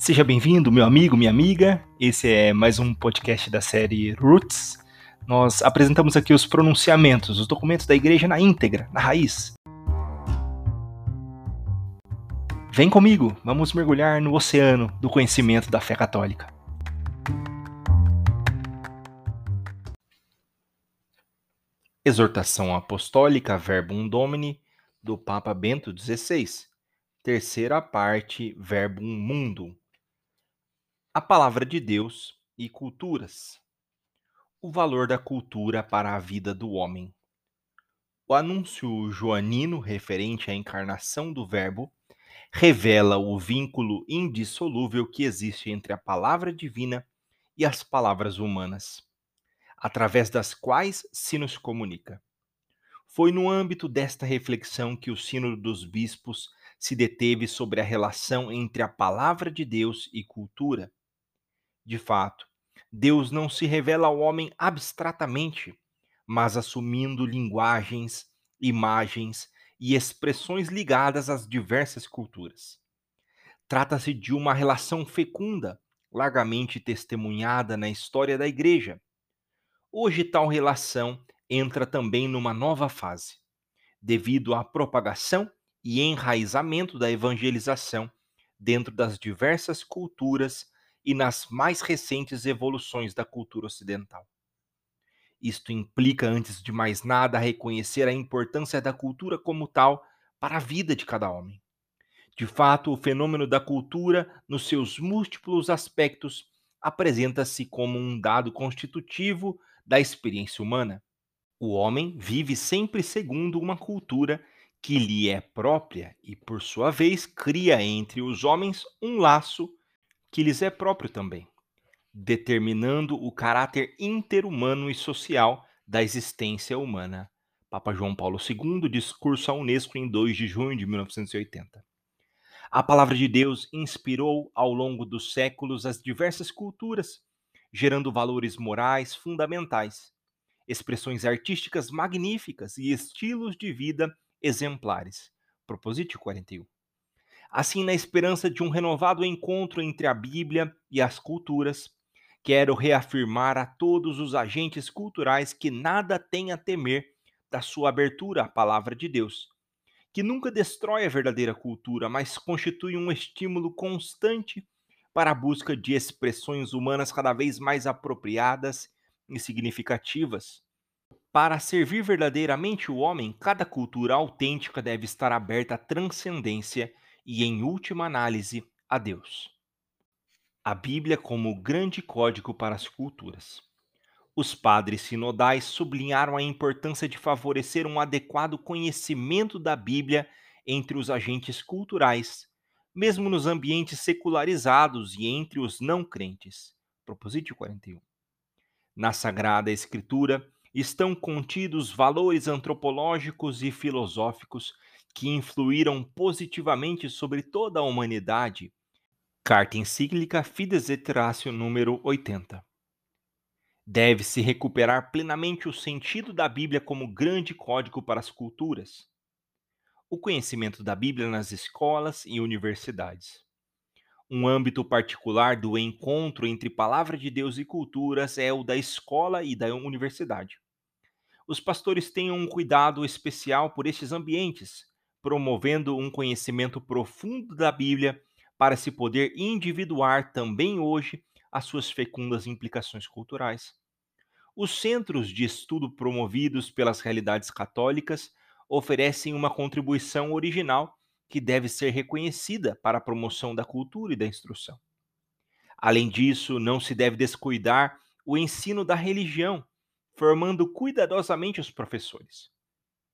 Seja bem-vindo, meu amigo, minha amiga. Esse é mais um podcast da série Roots. Nós apresentamos aqui os pronunciamentos, os documentos da igreja na íntegra, na raiz. Vem comigo, vamos mergulhar no oceano do conhecimento da fé católica. Exortação Apostólica Verbum Domini do Papa Bento XVI. Terceira parte Verbum Mundo a palavra de Deus e culturas. O valor da cultura para a vida do homem. O anúncio joanino referente à encarnação do Verbo revela o vínculo indissolúvel que existe entre a palavra divina e as palavras humanas, através das quais se nos comunica. Foi no âmbito desta reflexão que o Sínodo dos Bispos se deteve sobre a relação entre a palavra de Deus e cultura de fato, Deus não se revela ao homem abstratamente, mas assumindo linguagens, imagens e expressões ligadas às diversas culturas. Trata-se de uma relação fecunda, largamente testemunhada na história da Igreja. Hoje, tal relação entra também numa nova fase, devido à propagação e enraizamento da evangelização dentro das diversas culturas e nas mais recentes evoluções da cultura ocidental. Isto implica, antes de mais nada, reconhecer a importância da cultura como tal para a vida de cada homem. De fato, o fenômeno da cultura, nos seus múltiplos aspectos, apresenta-se como um dado constitutivo da experiência humana. O homem vive sempre segundo uma cultura que lhe é própria e, por sua vez, cria entre os homens um laço que lhes é próprio também, determinando o caráter interhumano e social da existência humana. Papa João Paulo II, discurso à Unesco em 2 de junho de 1980. A palavra de Deus inspirou ao longo dos séculos as diversas culturas, gerando valores morais fundamentais, expressões artísticas magníficas e estilos de vida exemplares. Proposite 41 assim na esperança de um renovado encontro entre a Bíblia e as culturas, quero reafirmar a todos os agentes culturais que nada têm a temer da sua abertura à palavra de Deus, que nunca destrói a verdadeira cultura, mas constitui um estímulo constante para a busca de expressões humanas cada vez mais apropriadas e significativas. Para servir verdadeiramente o homem, cada cultura autêntica deve estar aberta à transcendência e, em última análise, a Deus. A Bíblia como grande código para as culturas. Os padres sinodais sublinharam a importância de favorecer um adequado conhecimento da Bíblia entre os agentes culturais, mesmo nos ambientes secularizados e entre os não crentes. Proposite 41. Na Sagrada Escritura estão contidos valores antropológicos e filosóficos que influíram positivamente sobre toda a humanidade. Carta encíclica Fides et Ratio número 80. Deve-se recuperar plenamente o sentido da Bíblia como grande código para as culturas. O conhecimento da Bíblia nas escolas e universidades. Um âmbito particular do encontro entre palavra de Deus e culturas é o da escola e da universidade. Os pastores têm um cuidado especial por estes ambientes, promovendo um conhecimento profundo da Bíblia para se poder individuar também hoje as suas fecundas implicações culturais. Os centros de estudo promovidos pelas realidades católicas oferecem uma contribuição original que deve ser reconhecida para a promoção da cultura e da instrução. Além disso, não se deve descuidar o ensino da religião, formando cuidadosamente os professores.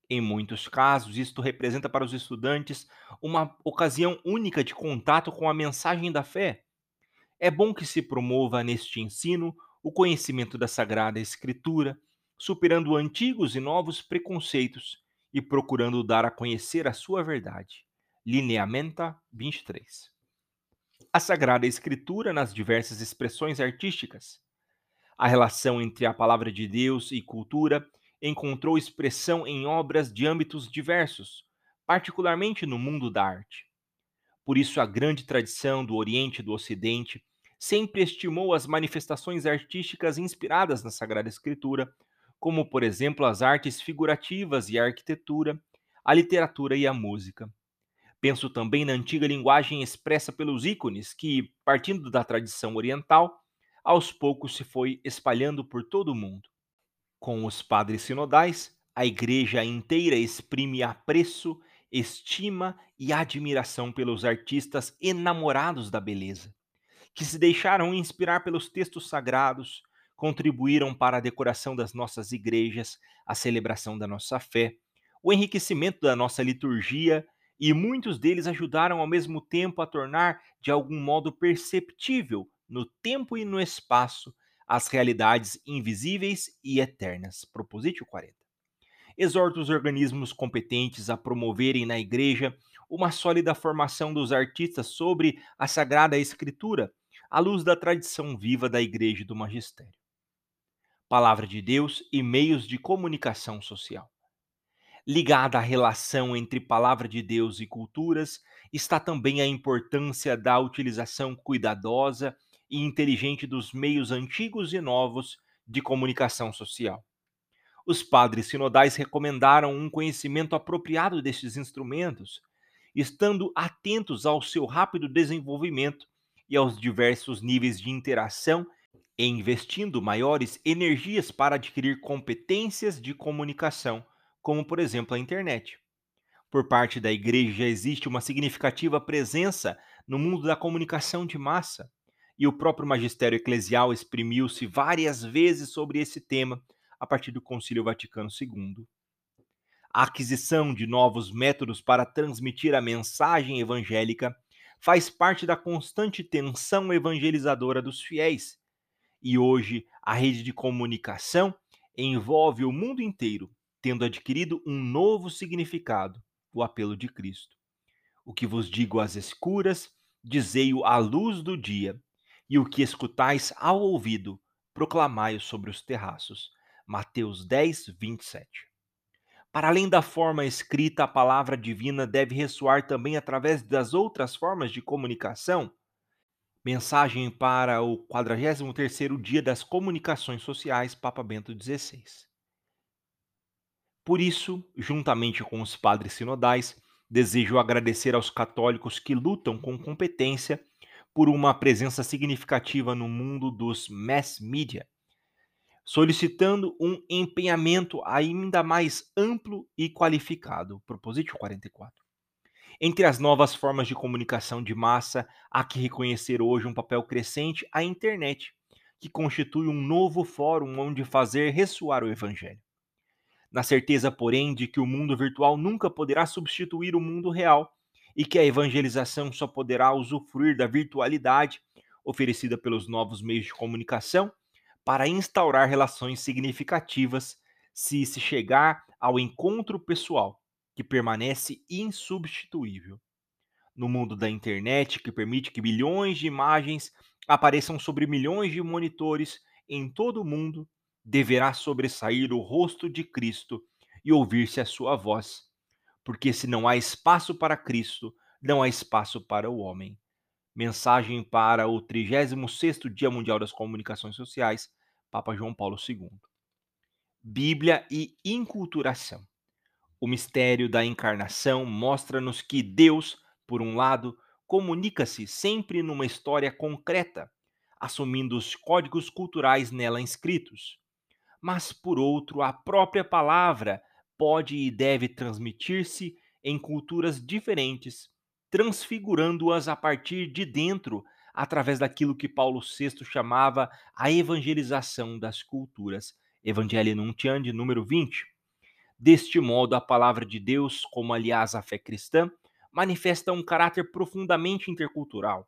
Em muitos casos, isto representa para os estudantes uma ocasião única de contato com a mensagem da fé. É bom que se promova neste ensino o conhecimento da Sagrada Escritura, superando antigos e novos preconceitos e procurando dar a conhecer a sua verdade. Lineamenta 23. A Sagrada Escritura nas diversas expressões artísticas. A relação entre a palavra de Deus e cultura encontrou expressão em obras de âmbitos diversos, particularmente no mundo da arte. Por isso, a grande tradição do Oriente e do Ocidente sempre estimou as manifestações artísticas inspiradas na Sagrada Escritura, como, por exemplo, as artes figurativas e a arquitetura, a literatura e a música. Penso também na antiga linguagem expressa pelos ícones, que, partindo da tradição oriental, aos poucos se foi espalhando por todo o mundo. Com os padres sinodais, a igreja inteira exprime apreço estima e admiração pelos artistas enamorados da beleza, que se deixaram inspirar pelos textos sagrados, contribuíram para a decoração das nossas igrejas, a celebração da nossa fé, o enriquecimento da nossa liturgia, e muitos deles ajudaram ao mesmo tempo a tornar de algum modo perceptível no tempo e no espaço as realidades invisíveis e eternas. Propositio 40 exorta os organismos competentes a promoverem na igreja uma sólida formação dos artistas sobre a Sagrada Escritura, à luz da tradição viva da Igreja e do Magistério. Palavra de Deus e meios de comunicação social. Ligada à relação entre Palavra de Deus e culturas, está também a importância da utilização cuidadosa e inteligente dos meios antigos e novos de comunicação social os padres sinodais recomendaram um conhecimento apropriado destes instrumentos, estando atentos ao seu rápido desenvolvimento e aos diversos níveis de interação e investindo maiores energias para adquirir competências de comunicação, como por exemplo a internet. Por parte da igreja existe uma significativa presença no mundo da comunicação de massa, e o próprio magistério eclesial exprimiu-se várias vezes sobre esse tema a partir do Concílio Vaticano II. A aquisição de novos métodos para transmitir a mensagem evangélica faz parte da constante tensão evangelizadora dos fiéis. E hoje a rede de comunicação envolve o mundo inteiro, tendo adquirido um novo significado, o apelo de Cristo. O que vos digo às escuras, dizei-o à luz do dia, e o que escutais ao ouvido, proclamai-o sobre os terraços. Mateus 10, 27. Para além da forma escrita, a palavra divina deve ressoar também através das outras formas de comunicação. Mensagem para o 43º dia das comunicações sociais, Papa Bento XVI. Por isso, juntamente com os padres sinodais, desejo agradecer aos católicos que lutam com competência por uma presença significativa no mundo dos mass media solicitando um empenhamento ainda mais amplo e qualificado. Propositio 44. Entre as novas formas de comunicação de massa, há que reconhecer hoje um papel crescente a internet, que constitui um novo fórum onde fazer ressoar o evangelho. Na certeza, porém, de que o mundo virtual nunca poderá substituir o mundo real e que a evangelização só poderá usufruir da virtualidade oferecida pelos novos meios de comunicação, para instaurar relações significativas se se chegar ao encontro pessoal, que permanece insubstituível. No mundo da internet, que permite que bilhões de imagens apareçam sobre milhões de monitores em todo o mundo, deverá sobressair o rosto de Cristo e ouvir-se a sua voz, porque se não há espaço para Cristo, não há espaço para o homem. Mensagem para o 36º Dia Mundial das Comunicações Sociais, Papa João Paulo II. Bíblia e inculturação. O mistério da encarnação mostra-nos que Deus, por um lado, comunica-se sempre numa história concreta, assumindo os códigos culturais nela inscritos. Mas, por outro, a própria palavra pode e deve transmitir-se em culturas diferentes, transfigurando-as a partir de dentro, através daquilo que Paulo VI chamava a evangelização das culturas. Evangelho Nuntiandi, número 20. Deste modo, a palavra de Deus, como aliás a fé cristã, manifesta um caráter profundamente intercultural,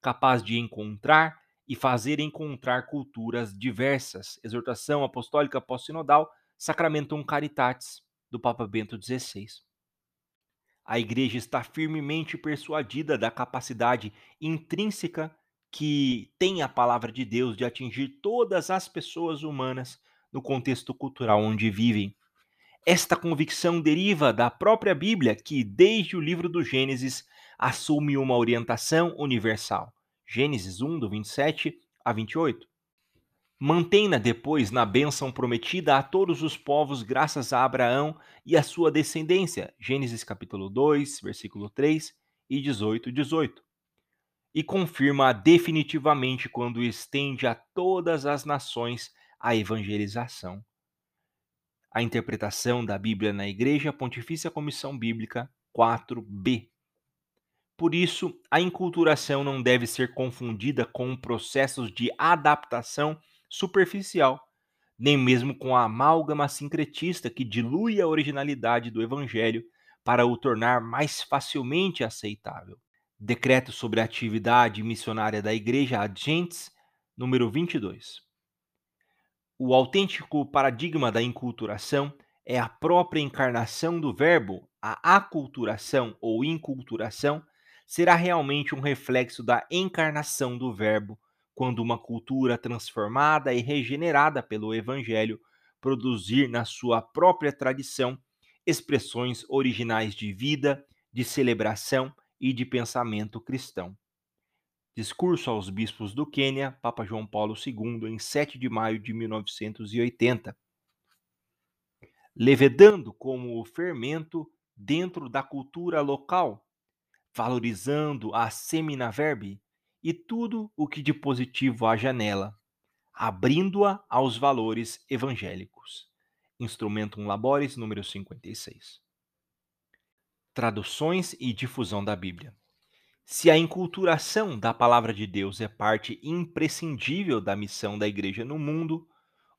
capaz de encontrar e fazer encontrar culturas diversas. Exortação Apostólica Pós-Sinodal Sacramentum Caritatis, do Papa Bento XVI. A igreja está firmemente persuadida da capacidade intrínseca que tem a palavra de Deus de atingir todas as pessoas humanas no contexto cultural onde vivem. Esta convicção deriva da própria Bíblia, que, desde o livro do Gênesis assume uma orientação universal. Gênesis 1, do 27 a 28. Mantém-na depois na bênção prometida a todos os povos graças a Abraão e a sua descendência. Gênesis capítulo 2, versículo 3 e 18, 18. E confirma definitivamente quando estende a todas as nações a evangelização. A interpretação da Bíblia na Igreja Pontifícia Comissão Bíblica 4b. Por isso, a enculturação não deve ser confundida com processos de adaptação superficial, nem mesmo com a amálgama sincretista que dilui a originalidade do Evangelho para o tornar mais facilmente aceitável. Decreto sobre a atividade missionária da Igreja Agentes, número 22. O autêntico paradigma da enculturação é a própria encarnação do verbo, a aculturação ou inculturação será realmente um reflexo da encarnação do Verbo, quando uma cultura transformada e regenerada pelo Evangelho produzir na sua própria tradição expressões originais de vida, de celebração e de pensamento cristão. Discurso aos bispos do Quênia, Papa João Paulo II, em 7 de maio de 1980. Levedando como o fermento dentro da cultura local, valorizando a semina verbi e tudo o que de positivo haja nela, abrindo-a aos valores evangélicos. Instrumentum Labores, número 56. Traduções e difusão da Bíblia. Se a enculturação da palavra de Deus é parte imprescindível da missão da igreja no mundo,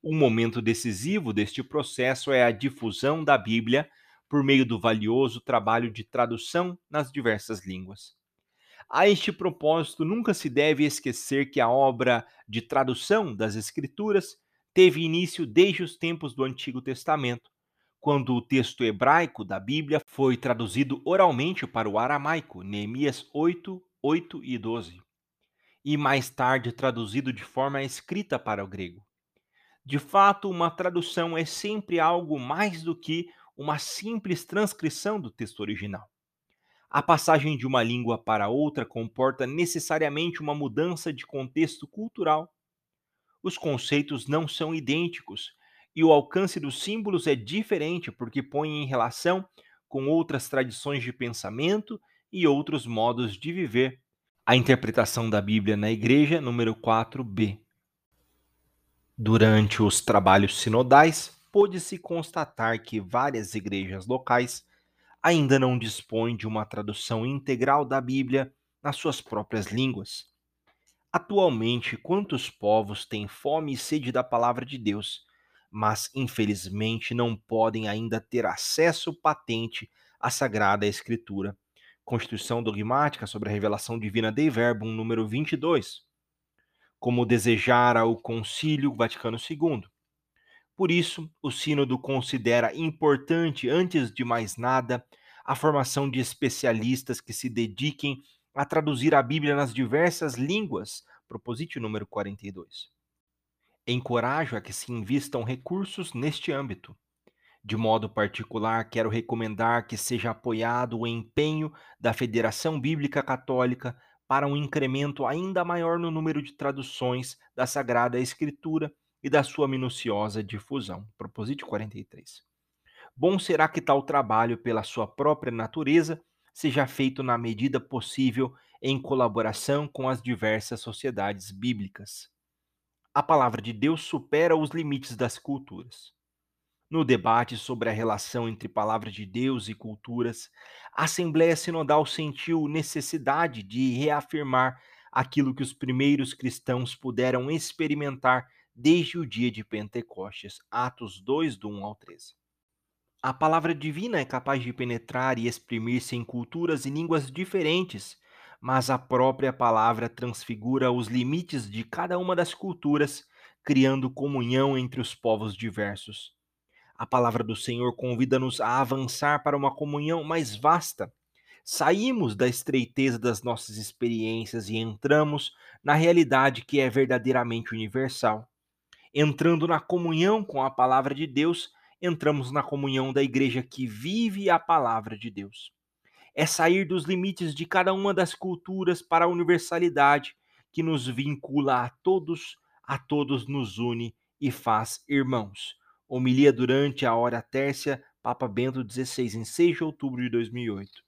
o momento decisivo deste processo é a difusão da Bíblia por meio do valioso trabalho de tradução nas diversas línguas. A este propósito, nunca se deve esquecer que a obra de tradução das Escrituras teve início desde os tempos do Antigo Testamento, quando o texto hebraico da Bíblia foi traduzido oralmente para o aramaico, Neemias 8, 8 e 12, e mais tarde traduzido de forma escrita para o grego. De fato, uma tradução é sempre algo mais do que uma simples transcrição do texto original. A passagem de uma língua para outra comporta necessariamente uma mudança de contexto cultural. Os conceitos não são idênticos e o alcance dos símbolos é diferente porque põe em relação com outras tradições de pensamento e outros modos de viver. A interpretação da Bíblia na Igreja, número 4b. Durante os trabalhos sinodais, pôde-se constatar que várias igrejas locais ainda não dispõem de uma tradução integral da Bíblia nas suas próprias línguas. Atualmente, quantos povos têm fome e sede da palavra de Deus, mas infelizmente não podem ainda ter acesso patente à Sagrada Escritura? Constituição Dogmática sobre a Revelação Divina Dei Verbum, número 22. Como desejara o Concílio Vaticano II. Por isso, o Sínodo considera importante, antes de mais nada, a formação de especialistas que se dediquem a traduzir a Bíblia nas diversas línguas, proposite número 42. Encorajo a que se invistam recursos neste âmbito. De modo particular, quero recomendar que seja apoiado o empenho da Federação Bíblica Católica para um incremento ainda maior no número de traduções da Sagrada Escritura e da sua minuciosa difusão. Proposite 43. Bom será que tal trabalho, pela sua própria natureza, seja feito na medida possível em colaboração com as diversas sociedades bíblicas. A palavra de Deus supera os limites das culturas. No debate sobre a relação entre palavra de Deus e culturas, a Assembleia Sinodal sentiu necessidade de reafirmar aquilo que os primeiros cristãos puderam experimentar desde o dia de Pentecostes, Atos 2, do 1 ao 13. A palavra divina é capaz de penetrar e exprimir-se em culturas e línguas diferentes, mas a própria palavra transfigura os limites de cada uma das culturas, criando comunhão entre os povos diversos. A palavra do Senhor convida-nos a avançar para uma comunhão mais vasta. Saímos da estreiteza das nossas experiências e entramos na realidade que é verdadeiramente universal entrando na comunhão com a palavra de Deus, entramos na comunhão da igreja que vive a palavra de Deus. é sair dos limites de cada uma das culturas para a universalidade que nos vincula a todos, a todos nos une e faz irmãos. Homilia durante a hora tércia, Papa Bento XVI, em 6 de outubro de 2008.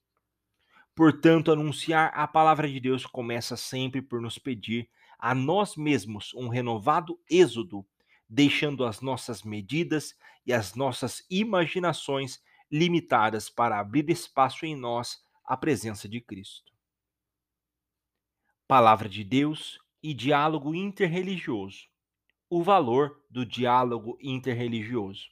Portanto, anunciar a palavra de Deus começa sempre por nos pedir a nós mesmos um renovado êxodo, deixando as nossas medidas e as nossas imaginações limitadas para abrir espaço em nós à presença de Cristo. Palavra de Deus e diálogo interreligioso. O valor do diálogo interreligioso.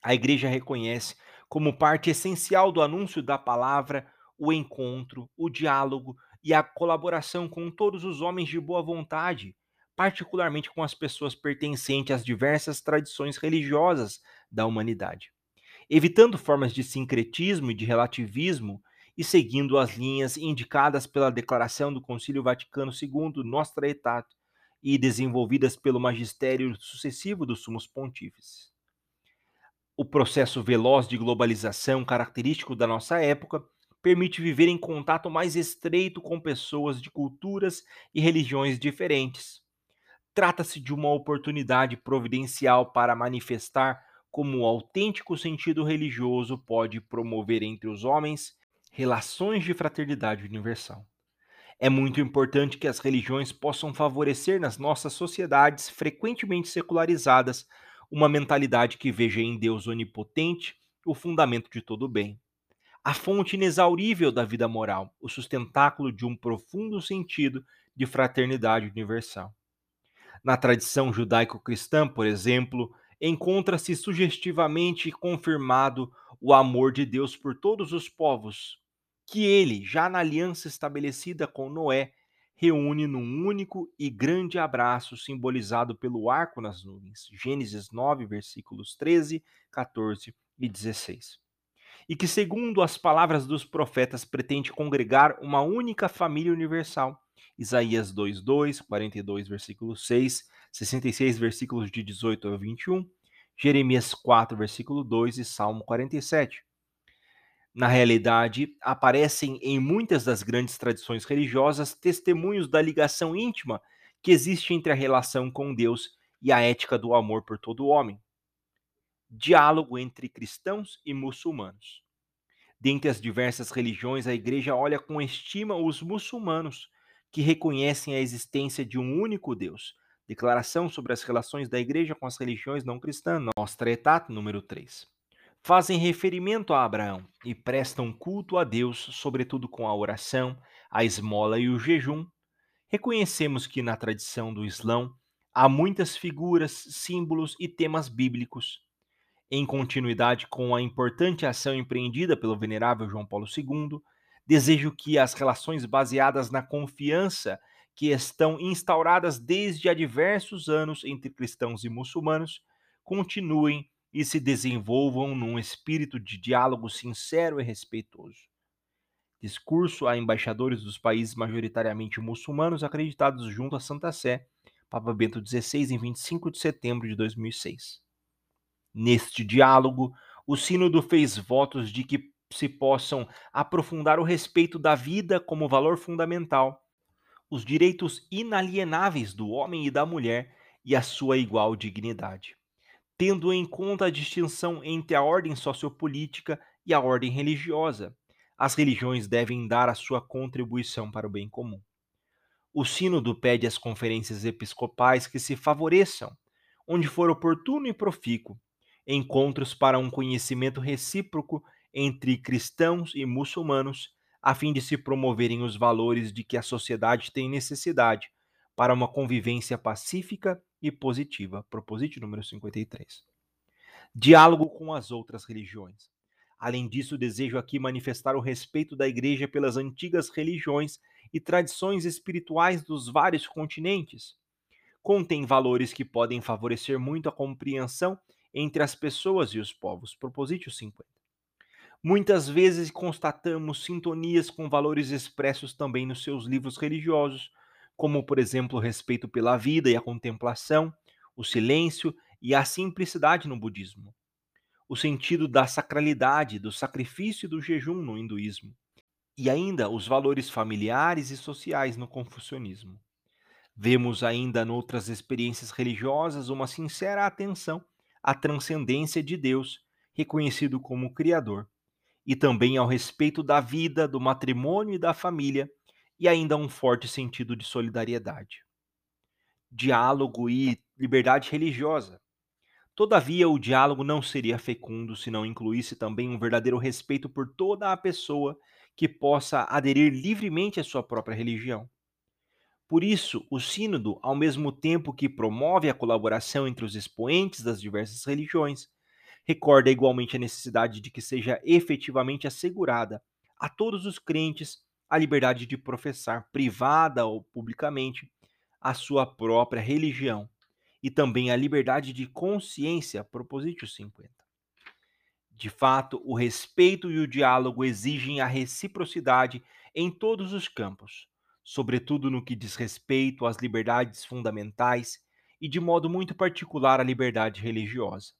A Igreja reconhece como parte essencial do anúncio da palavra o encontro, o diálogo e a colaboração com todos os homens de boa vontade, particularmente com as pessoas pertencentes às diversas tradições religiosas da humanidade evitando formas de sincretismo e de relativismo e seguindo as linhas indicadas pela declaração do Concílio Vaticano II Nostra Aetate e desenvolvidas pelo magistério sucessivo dos sumos pontífices. O processo veloz de globalização característico da nossa época permite viver em contato mais estreito com pessoas de culturas e religiões diferentes. Trata-se de uma oportunidade providencial para manifestar como o autêntico sentido religioso pode promover entre os homens relações de fraternidade universal. É muito importante que as religiões possam favorecer nas nossas sociedades frequentemente secularizadas uma mentalidade que veja em Deus onipotente o fundamento de todo o bem, a fonte inexaurível da vida moral, o sustentáculo de um profundo sentido de fraternidade universal. Na tradição judaico-cristã, por exemplo, encontra-se sugestivamente confirmado o amor de Deus por todos os povos, que ele, já na aliança estabelecida com Noé, reúne num único e grande abraço simbolizado pelo arco nas nuvens. Gênesis 9, versículos 13, 14 e 16. E que, segundo as palavras dos profetas, pretende congregar uma única família universal. Isaías 2:2, 42, versículo 6, 66 versículos de 18 a 21, Jeremias 4, versículo 2 e Salmo 47. Na realidade, aparecem em muitas das grandes tradições religiosas testemunhos da ligação íntima que existe entre a relação com Deus e a ética do amor por todo homem. Diálogo entre cristãos e muçulmanos. Dentre as diversas religiões, a Igreja olha com estima os muçulmanos, que reconhecem a existência de um único Deus, Declaração sobre as relações da Igreja com as religiões não cristãs, Nostra Aetate, número 3. Fazem referimento a Abraão e prestam culto a Deus, sobretudo com a oração, a esmola e o jejum. Reconhecemos que na tradição do Islão há muitas figuras, símbolos e temas bíblicos. Em continuidade com a importante ação empreendida pelo venerável João Paulo II, desejo que as relações baseadas na confiança que estão instauradas desde há diversos anos entre cristãos e muçulmanos continuem e se desenvolvam num espírito de diálogo sincero e respeitoso. Discurso a embaixadores dos países majoritariamente muçulmanos acreditados junto à Santa Sé, Papa Bento XVI, em 25 de setembro de 2006. Neste diálogo, o Sínodo fez votos de que se possam aprofundar o respeito da vida como valor fundamental os direitos inalienáveis do homem e da mulher e a sua igual dignidade, tendo em conta a distinção entre a ordem sociopolítica e a ordem religiosa. As religiões devem dar a sua contribuição para o bem comum. O Sínodo pede às conferências episcopais que se favoreçam, onde for oportuno e profícuo, encontros para um conhecimento recíproco entre cristãos e muçulmanos a fim de se promoverem os valores de que a sociedade tem necessidade para uma convivência pacífica e positiva. Proposite número 53. Diálogo com as outras religiões. Além disso, desejo aqui manifestar o respeito da Igreja pelas antigas religiões e tradições espirituais dos vários continentes. Contém valores que podem favorecer muito a compreensão entre as pessoas e os povos. Proposite 50. Muitas vezes constatamos sintonias com valores expressos também nos seus livros religiosos, como, por exemplo, o respeito pela vida e a contemplação, o silêncio e a simplicidade no budismo, o sentido da sacralidade, do sacrifício e do jejum no hinduísmo, e ainda os valores familiares e sociais no confucionismo. Vemos ainda noutras experiências religiosas uma sincera atenção à transcendência de Deus, reconhecido como Criador, e também ao respeito da vida, do matrimônio e da família, e ainda um forte sentido de solidariedade. Diálogo e liberdade religiosa. Todavia, o diálogo não seria fecundo se não incluísse também um verdadeiro respeito por toda a pessoa que possa aderir livremente à sua própria religião. Por isso, o Sínodo, ao mesmo tempo que promove a colaboração entre os expoentes das diversas religiões, recorda igualmente a necessidade de que seja efetivamente assegurada a todos os crentes a liberdade de professar, privada ou publicamente, a sua própria religião e também a liberdade de consciência, propositio 50. De fato, o respeito e o diálogo exigem a reciprocidade em todos os campos, sobretudo no que diz respeito às liberdades fundamentais e, de modo muito particular, à liberdade religiosa.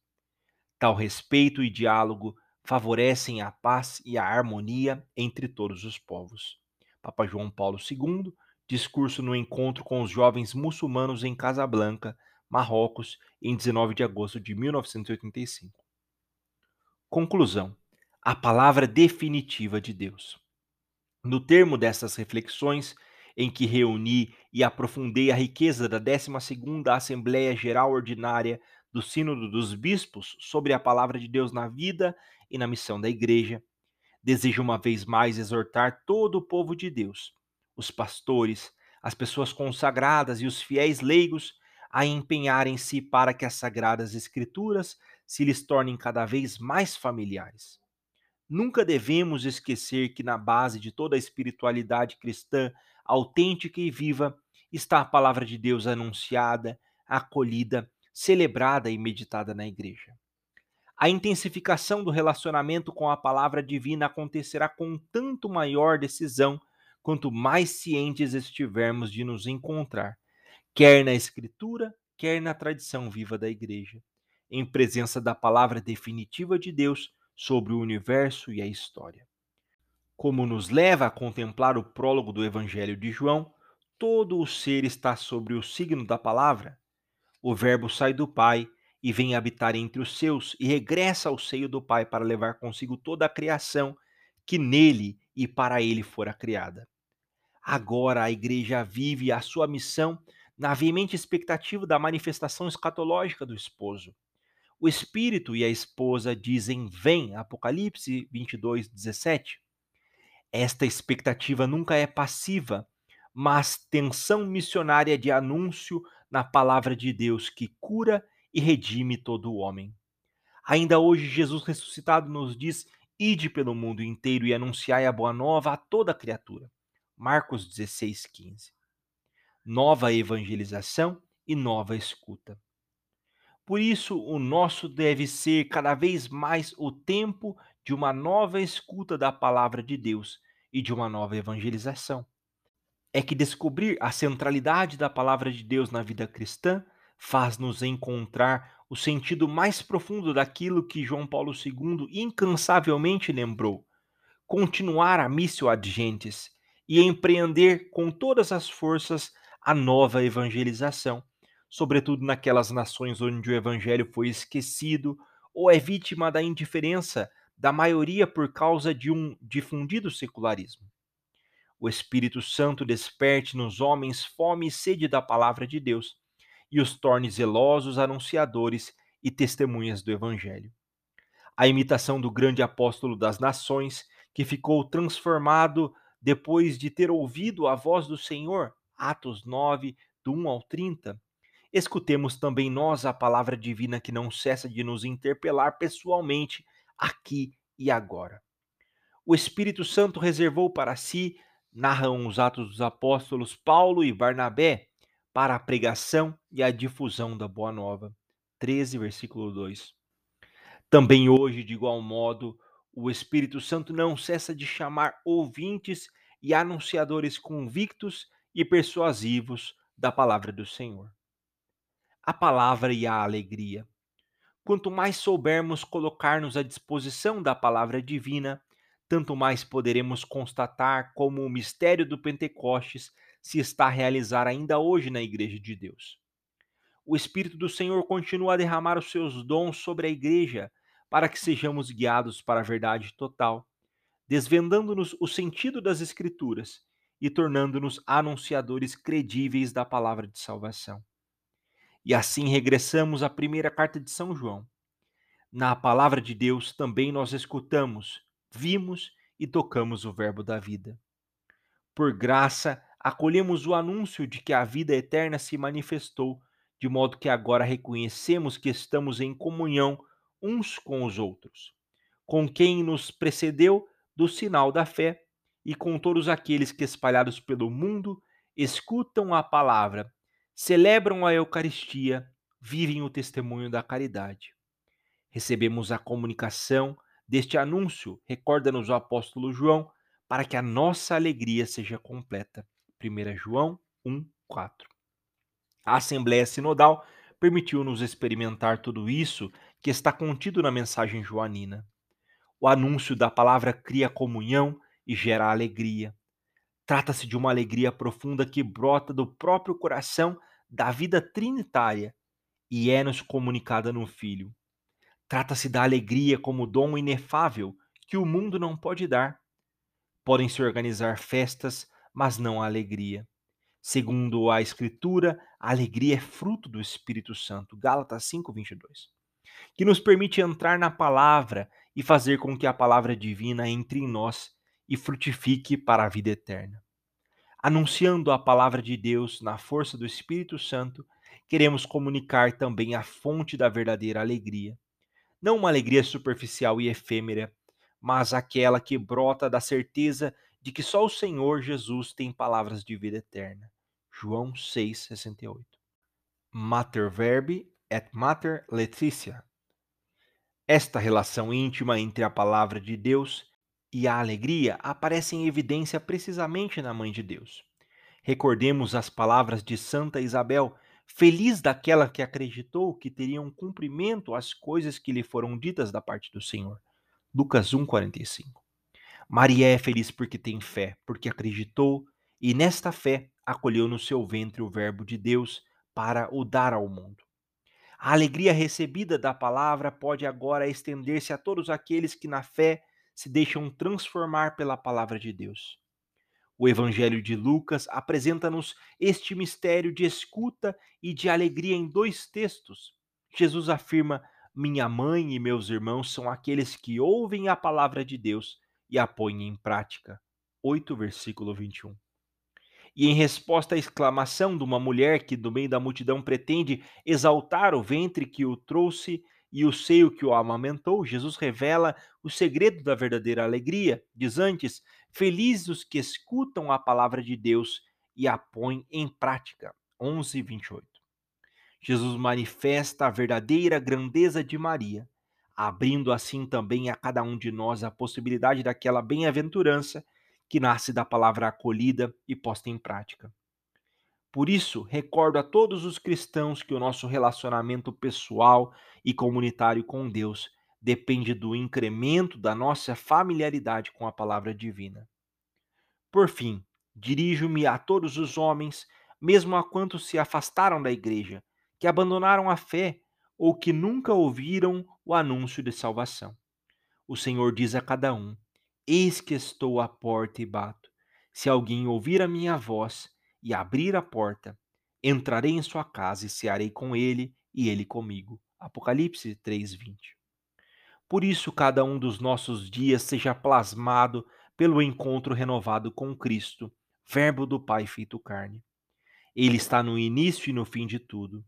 Tal respeito e diálogo favorecem a paz e a harmonia entre todos os povos. Papa João Paulo II, discurso no encontro com os jovens muçulmanos em Casablanca, Marrocos, em 19 de agosto de 1985. Conclusão: a palavra definitiva de Deus. No termo dessas reflexões, em que reuni e aprofundei a riqueza da 12ª Assembleia Geral Ordinária do Sínodo dos Bispos sobre a palavra de Deus na vida e na missão da Igreja, desejo uma vez mais exortar todo o povo de Deus, os pastores, as pessoas consagradas e os fiéis leigos a empenharem-se para que as sagradas escrituras se lhes tornem cada vez mais familiares. Nunca devemos esquecer que na base de toda a espiritualidade cristã autêntica e viva está a palavra de Deus anunciada, acolhida, celebrada e meditada na igreja. A intensificação do relacionamento com a palavra divina acontecerá com tanto maior decisão quanto mais cientes estivermos de nos encontrar, quer na Escritura, quer na tradição viva da igreja, em presença da palavra definitiva de Deus sobre o universo e a história. Como nos leva a contemplar o prólogo do Evangelho de João, todo o ser está sobre o signo da palavra. O Verbo sai do Pai e vem habitar entre os seus e regressa ao seio do Pai para levar consigo toda a criação que nele e para ele fora criada. Agora a igreja vive a sua missão na veemente expectativa da manifestação escatológica do esposo. O espírito e a esposa dizem: Vem, Apocalipse 22, 17. Esta expectativa nunca é passiva, mas tensão missionária de anúncio na palavra de Deus que cura e redime todo o homem. Ainda hoje, Jesus ressuscitado nos diz: Ide pelo mundo inteiro e anunciai a boa nova a toda criatura. Marcos 16, 15. Nova evangelização e nova escuta. Por isso, o nosso deve ser cada vez mais o tempo de uma nova escuta da palavra de Deus e de uma nova evangelização. É que descobrir a centralidade da palavra de Deus na vida cristã faz-nos encontrar o sentido mais profundo daquilo que João Paulo II incansavelmente lembrou: continuar a missio ad gentes e empreender com todas as forças a nova evangelização, sobretudo naquelas nações onde o evangelho foi esquecido ou é vítima da indiferença da maioria por causa de um difundido secularismo. O Espírito Santo desperte nos homens fome e sede da palavra de Deus e os torne zelosos anunciadores e testemunhas do Evangelho. A imitação do grande apóstolo das nações, que ficou transformado depois de ter ouvido a voz do Senhor, Atos 9, do 1 ao 30, escutemos também nós a palavra divina que não cessa de nos interpelar pessoalmente aqui e agora. O Espírito Santo reservou para si, narram os Atos dos Apóstolos Paulo e Barnabé, para a pregação e a difusão da Boa Nova. 13, versículo 2. Também hoje, de igual modo, o Espírito Santo não cessa de chamar ouvintes e anunciadores convictos e persuasivos da palavra do Senhor. A palavra e a alegria. Quanto mais soubermos colocar-nos à disposição da palavra divina, tanto mais poderemos constatar como o mistério do Pentecostes se está a realizar ainda hoje na Igreja de Deus. O Espírito do Senhor continua a derramar os seus dons sobre a Igreja para que sejamos guiados para a verdade total, desvendando-nos o sentido das Escrituras e tornando-nos anunciadores credíveis da palavra de salvação. E assim regressamos à primeira carta de São João. Na palavra de Deus também nós escutamos, vimos e tocamos o Verbo da vida. Por graça, acolhemos o anúncio de que a vida eterna se manifestou, de modo que agora reconhecemos que estamos em comunhão uns com os outros. Com quem nos precedeu do sinal da fé e com todos aqueles que, espalhados pelo mundo, escutam a palavra, celebram a Eucaristia, vivem o testemunho da caridade. Recebemos a comunicação deste anúncio, recorda-nos o apóstolo João, para que a nossa alegria seja completa. 1 João 1, 4. A Assembleia Sinodal permitiu-nos experimentar tudo isso que está contido na mensagem joanina. O anúncio da palavra cria comunhão e gera alegria. Trata-se de uma alegria profunda que brota do próprio coração da vida trinitária e é-nos comunicada no Filho. Trata-se da alegria como dom inefável que o mundo não pode dar. Podem se organizar festas, mas não a alegria. Segundo a Escritura, a alegria é fruto do Espírito Santo. Gálatas 5:22. Que nos permite entrar na palavra e fazer com que a palavra divina entre em nós e frutifique para a vida eterna. Anunciando a palavra de Deus na força do Espírito Santo, queremos comunicar também a fonte da verdadeira alegria. Não uma alegria superficial e efêmera, mas aquela que brota da certeza de que só o Senhor Jesus tem palavras de vida eterna. João 6,68 Mater verbi et mater Letícia. Esta relação íntima entre a palavra de Deus e a alegria aparece em evidência precisamente na Mãe de Deus. Recordemos as palavras de Santa Isabel, feliz daquela que acreditou que teriam cumprimento as coisas que lhe foram ditas da parte do Senhor. Lucas 1:45. Maria é feliz porque tem fé, porque acreditou e nesta fé acolheu no seu ventre o verbo de Deus para o dar ao mundo. A alegria recebida da palavra pode agora estender-se a todos aqueles que na fé se deixam transformar pela palavra de Deus. O Evangelho de Lucas apresenta-nos este mistério de escuta e de alegria em dois textos. Jesus afirma: Minha mãe e meus irmãos são aqueles que ouvem a palavra de Deus e a põem em prática. 8, versículo 21. E em resposta à exclamação de uma mulher que, do meio da multidão, pretende exaltar o ventre que o trouxe e o seio que o amamentou, Jesus revela o segredo da verdadeira alegria. Diz antes: Felizes os que escutam a palavra de Deus e a põem em prática. 11, 28. Jesus manifesta a verdadeira grandeza de Maria, abrindo assim também a cada um de nós a possibilidade daquela bem-aventurança que nasce da palavra acolhida e posta em prática. Por isso, recordo a todos os cristãos que o nosso relacionamento pessoal e comunitário com Deus depende do incremento da nossa familiaridade com a palavra divina. Por fim, dirijo-me a todos os homens, mesmo a quantos se afastaram da igreja, que abandonaram a fé ou que nunca ouviram o anúncio de salvação. O Senhor diz a cada um: Eis que estou à porta e bato. Se alguém ouvir a minha voz e abrir a porta, entrarei em sua casa e cearei com ele e ele comigo. Apocalipse 3:20. Por isso cada um dos nossos dias seja plasmado pelo encontro renovado com Cristo, Verbo do Pai feito carne. Ele está no início e no fim de tudo,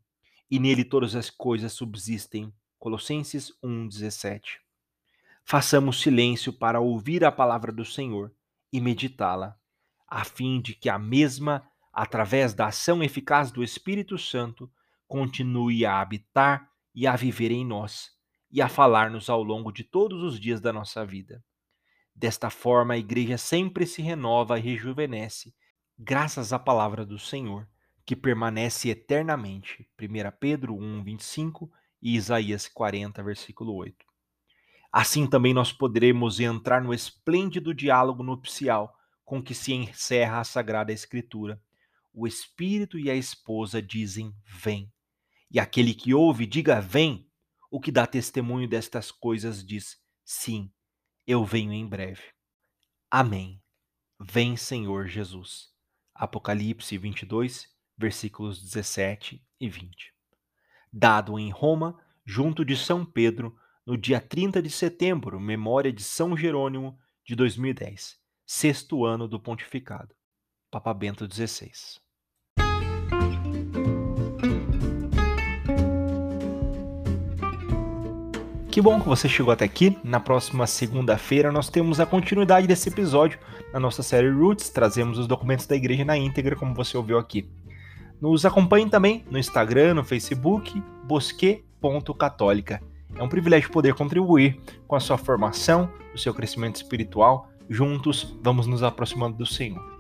e nele todas as coisas subsistem. Colossenses 1:17. Façamos silêncio para ouvir a palavra do Senhor e meditá-la, a fim de que a mesma através da ação eficaz do Espírito Santo, continue a habitar e a viver em nós e a falar-nos ao longo de todos os dias da nossa vida. Desta forma, a igreja sempre se renova e rejuvenesce, graças à palavra do Senhor, que permanece eternamente. 1 Pedro 1, 25 e Isaías 40, versículo 8. Assim também nós poderemos entrar no esplêndido diálogo nupcial com que se encerra a Sagrada Escritura. O Espírito e a esposa dizem: Vem. E aquele que ouve, diga: Vem. O que dá testemunho destas coisas diz: Sim, eu venho em breve. Amém. Vem, Senhor Jesus. Apocalipse 22, versículos 17 e 20. Dado em Roma, junto de São Pedro, no dia 30 de setembro, memória de São Jerônimo de 2010, sexto ano do pontificado. Papa Bento XVI. Que bom que você chegou até aqui. Na próxima segunda-feira nós temos a continuidade desse episódio na nossa série Roots. Trazemos os documentos da igreja na íntegra, como você ouviu aqui. Nos acompanhe também no Instagram, no Facebook, bosque.católica. É um privilégio poder contribuir com a sua formação, o seu crescimento espiritual. Juntos, vamos nos aproximando do Senhor.